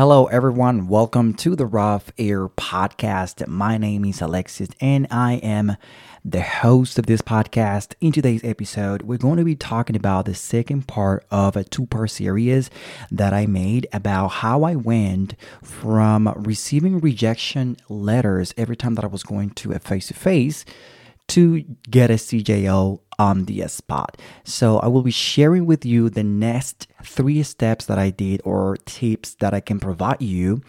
Hello, everyone. Welcome to the Rough Air Podcast. My name is Alexis, and I am the host of this podcast. In today's episode, we're going to be talking about the second part of a two part series that I made about how I went from receiving rejection letters every time that I was going to a face to face to get a CJO on the spot. So I will be sharing with you the next three steps that I did or tips that I can provide you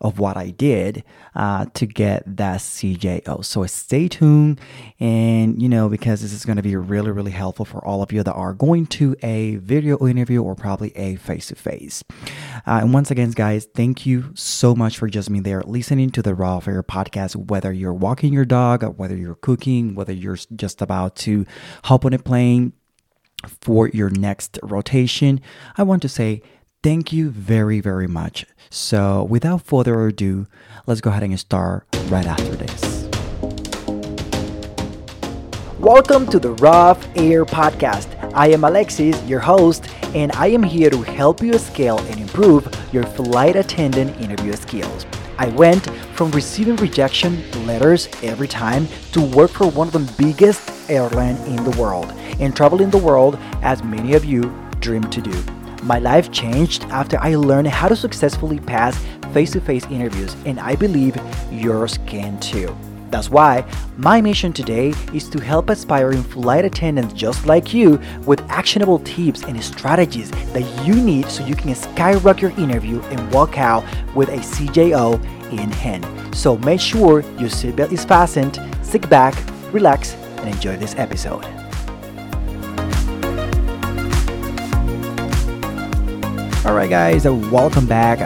of what I did uh, to get that CJO. So stay tuned and you know because this is going to be really really helpful for all of you that are going to a video interview or probably a face to face. And once again guys, thank you so much for just being there listening to the Rough Air podcast whether you're walking your dog, whether you're cooking, whether you're just about to hop on a plane for your next rotation, I want to say thank you very, very much. So, without further ado, let's go ahead and start right after this. Welcome to the Rough Air Podcast. I am Alexis, your host, and I am here to help you scale and improve your flight attendant interview skills. I went from receiving rejection letters every time to work for one of the biggest airline in the world and traveling the world as many of you dream to do. My life changed after I learned how to successfully pass face to face interviews, and I believe yours can too. That's why my mission today is to help aspiring flight attendants just like you with actionable tips and strategies that you need so you can skyrocket your interview and walk out with a CJO in hand. So make sure your seatbelt is fastened, sit back, relax, and enjoy this episode. All right, guys, welcome back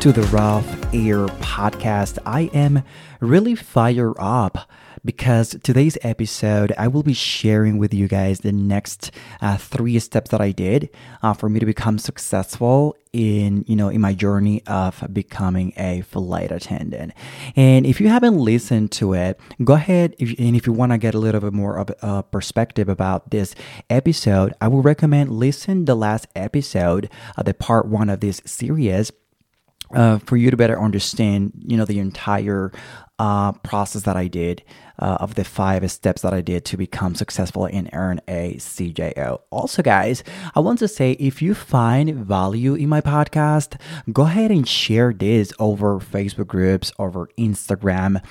to the Rough Air podcast. I am really fired up because today's episode I will be sharing with you guys the next uh, three steps that I did uh, for me to become successful in you know in my journey of becoming a flight attendant and if you haven't listened to it go ahead if, and if you want to get a little bit more of a perspective about this episode i will recommend listen the last episode of the part one of this series uh, for you to better understand, you know, the entire uh, process that I did uh, of the five steps that I did to become successful and earn a CJO. Also, guys, I want to say if you find value in my podcast, go ahead and share this over Facebook groups, over Instagram,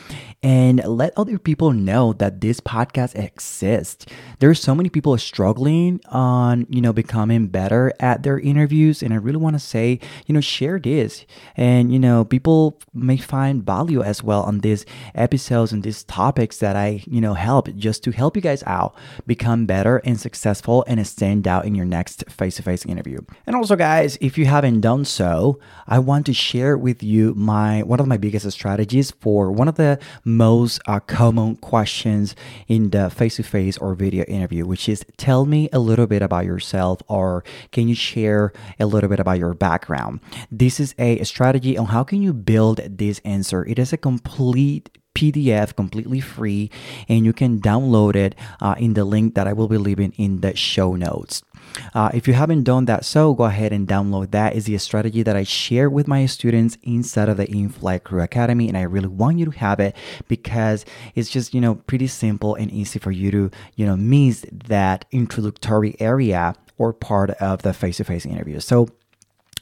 and let other people know that this podcast exists. There's so many people struggling on, you know, becoming better at their interviews, and I really want to say, you know, share this, and you know, people may find value as well on these episodes and these topics that I, you know, help just to help you guys out become better and successful and stand out in your next face-to-face interview. And also guys, if you haven't done so, I want to share with you my one of my biggest strategies for one of the most uh, common questions in the face-to-face or video interview, which is tell me a little bit about yourself or can you share a little bit about your background? This is a strategy on how can you build this answer. It is a complete PDF completely free, and you can download it uh, in the link that I will be leaving in the show notes. Uh, if you haven't done that, so go ahead and download that. Is the strategy that I share with my students inside of the In-Flight Crew Academy, and I really want you to have it because it's just you know pretty simple and easy for you to you know miss that introductory area or part of the face-to-face interview. So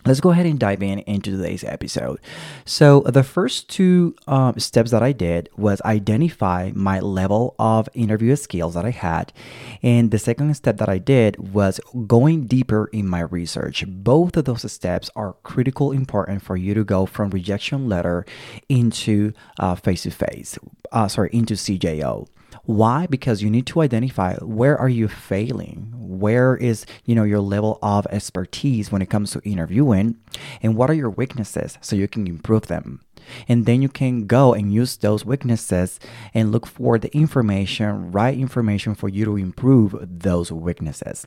Let's go ahead and dive in into today's episode. So, the first two um, steps that I did was identify my level of interview skills that I had. And the second step that I did was going deeper in my research. Both of those steps are critical important for you to go from rejection letter into face to face, sorry, into CJO. Why? Because you need to identify where are you failing? Where is, you know, your level of expertise when it comes to interviewing and what are your weaknesses so you can improve them. And then you can go and use those weaknesses and look for the information, right information for you to improve those weaknesses.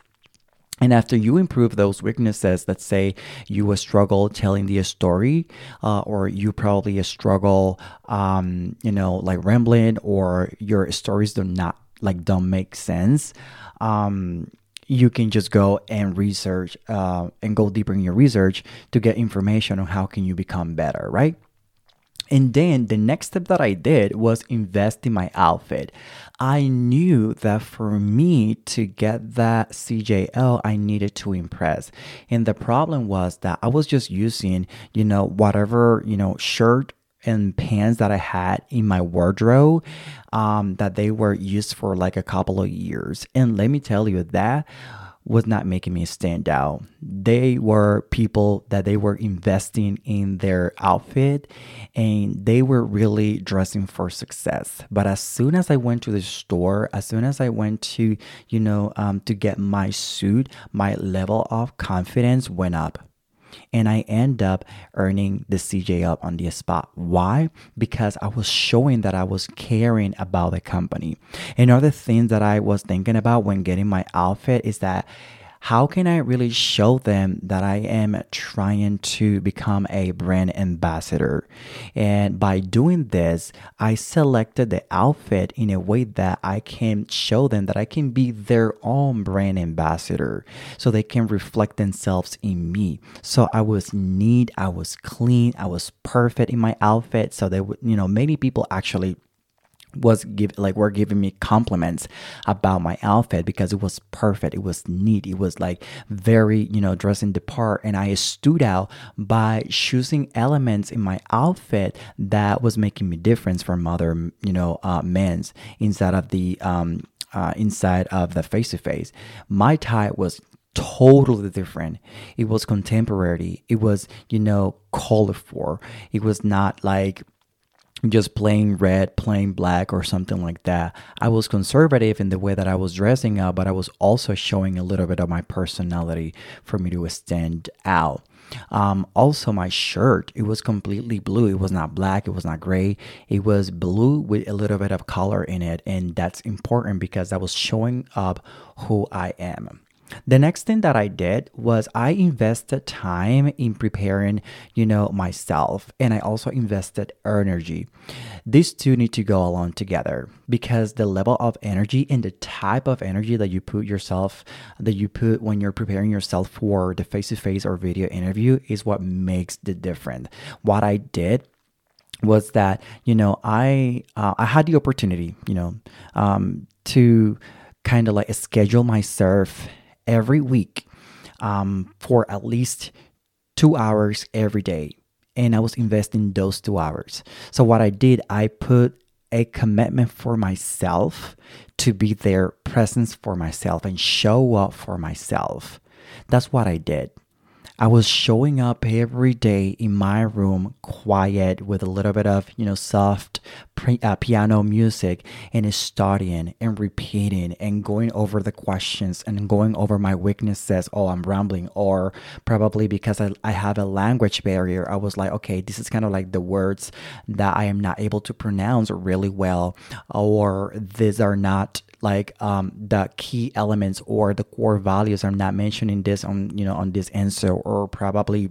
And after you improve those weaknesses, let's say you will struggle telling the story, uh, or you probably struggle, um, you know, like rambling, or your stories do not like don't make sense. Um, you can just go and research uh, and go deeper in your research to get information on how can you become better right and then the next step that I did was invest in my outfit. I knew that for me to get that CJO, I needed to impress. And the problem was that I was just using, you know, whatever, you know, shirt and pants that I had in my wardrobe um, that they were used for like a couple of years. And let me tell you that was not making me stand out. They were people that they were investing in their outfit and they were really dressing for success. But as soon as I went to the store, as soon as I went to, you know, um, to get my suit, my level of confidence went up and I end up earning the CJO on the spot. Why? Because I was showing that I was caring about the company. Another thing that I was thinking about when getting my outfit is that how can I really show them that I am trying to become a brand ambassador? And by doing this, I selected the outfit in a way that I can show them that I can be their own brand ambassador so they can reflect themselves in me. So I was neat, I was clean, I was perfect in my outfit. So they would, you know, many people actually was give like were giving me compliments about my outfit because it was perfect it was neat it was like very you know dressing the part and i stood out by choosing elements in my outfit that was making me different from other you know uh, men's inside of the um uh, inside of the face to face my tie was totally different. It was contemporary. It was, you know, colorful. It was not like just plain red, plain black, or something like that. I was conservative in the way that I was dressing up, but I was also showing a little bit of my personality for me to stand out. Um, also, my shirt, it was completely blue. It was not black, it was not gray. It was blue with a little bit of color in it. And that's important because I was showing up who I am. The next thing that I did was I invested time in preparing, you know, myself and I also invested energy. These two need to go along together because the level of energy and the type of energy that you put yourself that you put when you're preparing yourself for the face-to-face or video interview is what makes the difference. What I did was that, you know, I uh, I had the opportunity, you know, um, to kind of like schedule myself every week um, for at least two hours every day. And I was investing those two hours. So, what I did, I put a commitment for myself to be there, presence for myself, and show up for myself. That's what I did. I was showing up every day in my room, quiet, with a little bit of, you know, soft pre- uh, piano music, and studying and repeating and going over the questions and going over my weaknesses. Oh, I'm rambling. Or probably because I, I have a language barrier, I was like, okay, this is kind of like the words that I am not able to pronounce really well, or these are not like um, the key elements or the core values i'm not mentioning this on you know on this answer or probably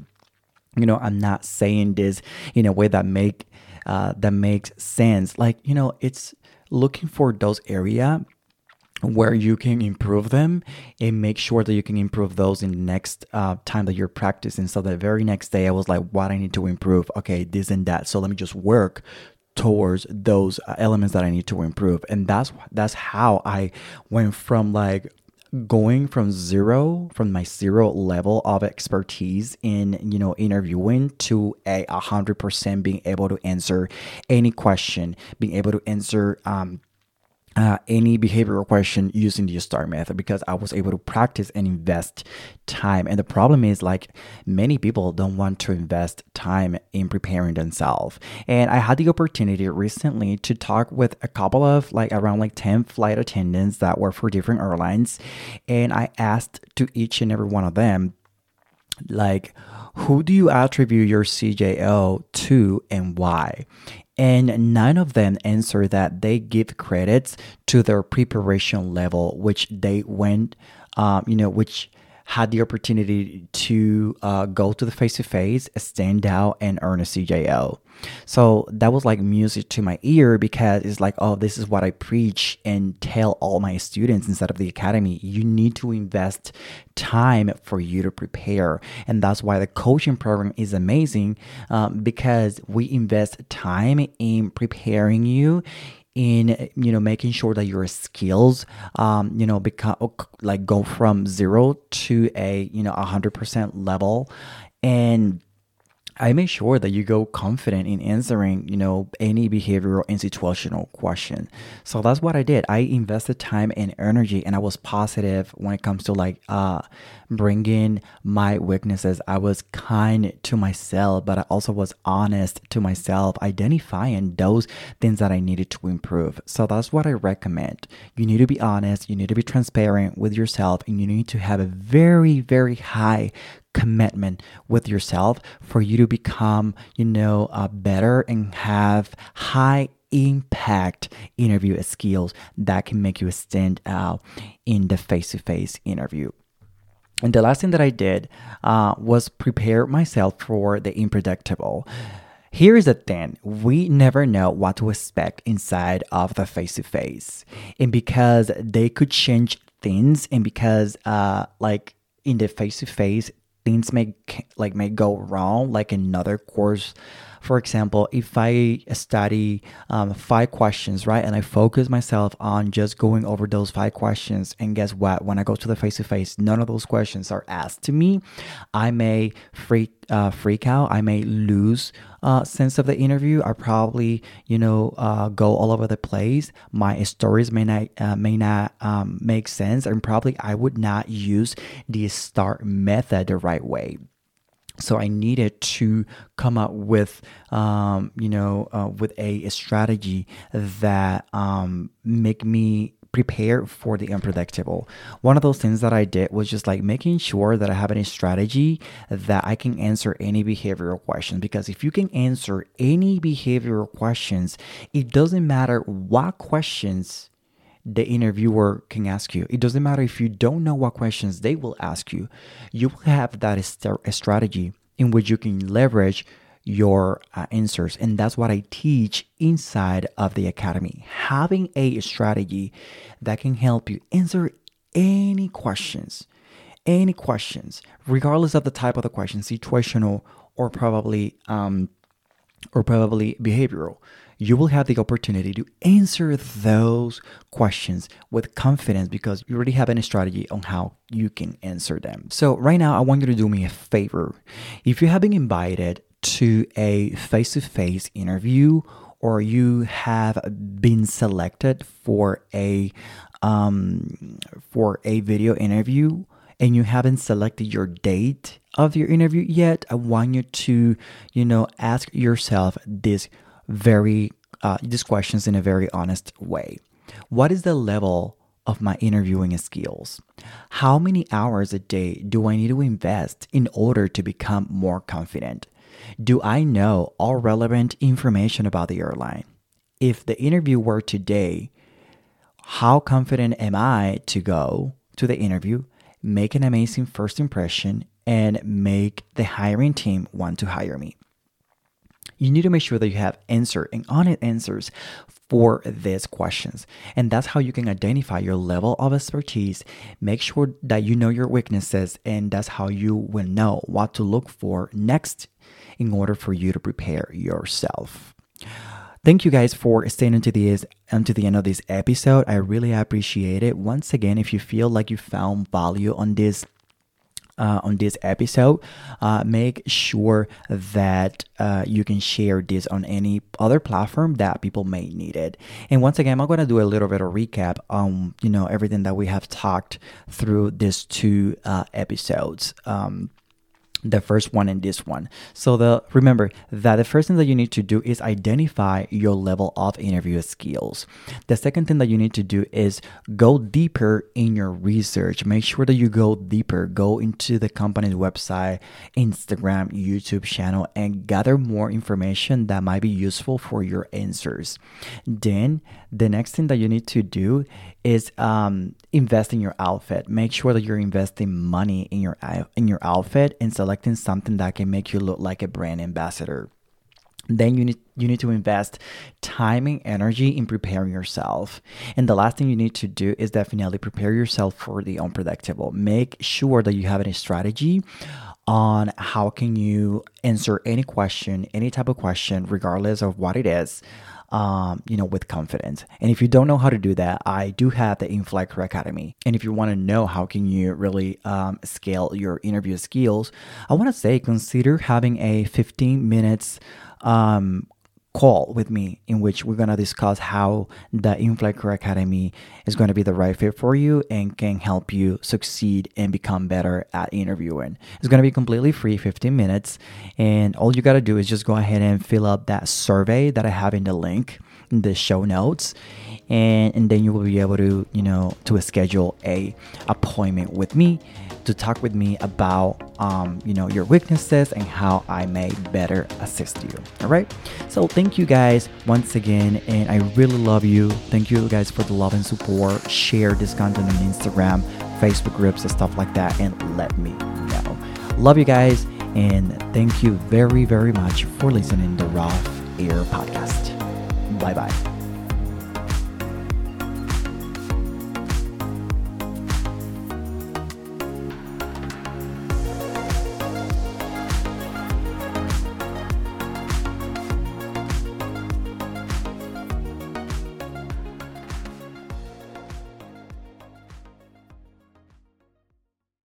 you know i'm not saying this in a way that make uh, that makes sense like you know it's looking for those area where you can improve them and make sure that you can improve those in the next uh, time that you're practicing. So the very next day, I was like, what I need to improve. Okay, this and that. So let me just work towards those uh, elements that I need to improve. And that's that's how I went from like going from zero from my zero level of expertise in you know interviewing to a hundred percent being able to answer any question being able to answer um uh, any behavioral question using the STAR method because I was able to practice and invest time. And the problem is, like, many people don't want to invest time in preparing themselves. And I had the opportunity recently to talk with a couple of, like, around like 10 flight attendants that were for different airlines. And I asked to each and every one of them, like, who do you attribute your CJO to and why? And none of them answer that they give credits to their preparation level which they went um, you know which had the opportunity to uh, go to the face to face, stand out, and earn a CJO. So that was like music to my ear because it's like, oh, this is what I preach and tell all my students inside of the academy. You need to invest time for you to prepare. And that's why the coaching program is amazing um, because we invest time in preparing you in you know making sure that your skills um you know become like go from zero to a you know a 100% level. And I make sure that you go confident in answering, you know, any behavioral and situational question. So that's what I did. I invested time and energy, and I was positive when it comes to like uh, bringing my weaknesses. I was kind to myself, but I also was honest to myself, identifying those things that I needed to improve. So that's what I recommend. You need to be honest. You need to be transparent with yourself, and you need to have a very, very high commitment with yourself for you to become, you know, uh, better and have high impact interview skills that can make you stand out in the face to face interview. And the last thing that I did uh, was prepare myself for the unpredictable. Here is the thing we never know what to expect inside of the face to face. And because they could change things, and because, uh, like, in the face to face, things may like may go wrong like another course for example if i study um, five questions right and i focus myself on just going over those five questions and guess what? When i go to the face-to-face none of those questions are asked to me. I may freak uh, freak out. I may lose uh, sense of the interview. I probably you know uh, go all over the place. My stories may not uh, may not um, make sense and probably i would not use the START method the right way so I needed to come up with, um, you know, uh, with a, a, strategy that um, make me prepare for the unpredictable. One of those things that I did was just like making sure that I have any strategy that I can answer any behavioral questions. Because if you can answer any behavioral questions, it doesn't matter what questions the interviewer can ask you. It doesn't matter if you don't know what questions they will ask you. You will have that strategy in which you can leverage your uh, answers. And that's what I teach inside of the academy. Having a strategy that can help you answer any questions, any questions, regardless of the type of the question, situational or probably um, or probably behavioral. You will have the opportunity to answer those questions with confidence because you already have a strategy on how you can answer them. So, right now, I want you to do me a favor. If you have been invited to a face to face interview or you have been selected for a um, for a video interview and you haven't selected your date of your interview yet, I want you to, you know, ask yourself this very uh, these questions in a very honest way. What is the level of my interviewing skills? How many hours a day do I need to invest in order to become more confident? Do I know all relevant information about the airline? If the interview were today, how confident am I to go to the interview, make an amazing first impression, and make the hiring team want to hire me? You need to make sure that you have answer and honest answers for these questions. And that's how you can identify your level of expertise. Make sure that you know your weaknesses, and that's how you will know what to look for next in order for you to prepare yourself. Thank you guys for staying into this until the end of this episode. I really appreciate it. Once again, if you feel like you found value on this uh, on this episode, uh, make sure that uh, you can share this on any other platform that people may need it. And once again, I'm going to do a little bit of recap on you know everything that we have talked through these two uh, episodes. Um, the first one and this one. So the remember that the first thing that you need to do is identify your level of interview skills. The second thing that you need to do is go deeper in your research. Make sure that you go deeper, go into the company's website, Instagram, YouTube channel and gather more information that might be useful for your answers. Then the next thing that you need to do is um, invest in your outfit. Make sure that you're investing money in your in your outfit and selecting something that can make you look like a brand ambassador. Then you need you need to invest time and energy in preparing yourself. And the last thing you need to do is definitely prepare yourself for the unpredictable. Make sure that you have a strategy on how can you answer any question, any type of question, regardless of what it is um, you know, with confidence. And if you don't know how to do that, I do have the In-Flight Crew Academy. And if you want to know how can you really um, scale your interview skills, I want to say consider having a 15 minutes um, call with me in which we're going to discuss how the In-Flight Crew Academy is going to be the right fit for you and can help you succeed and become better at interviewing. It's going to be completely free, 15 minutes, and all you got to do is just go ahead and fill up that survey that I have in the link in the show notes and, and then you will be able to you know to schedule a appointment with me to talk with me about um, you know your weaknesses and how I may better assist you. All right. So thank you guys once again, and I really love you. Thank you guys for the love and support. Share this content on Instagram, Facebook groups, and stuff like that, and let me know. Love you guys, and thank you very very much for listening to Rough Air Podcast. Bye bye.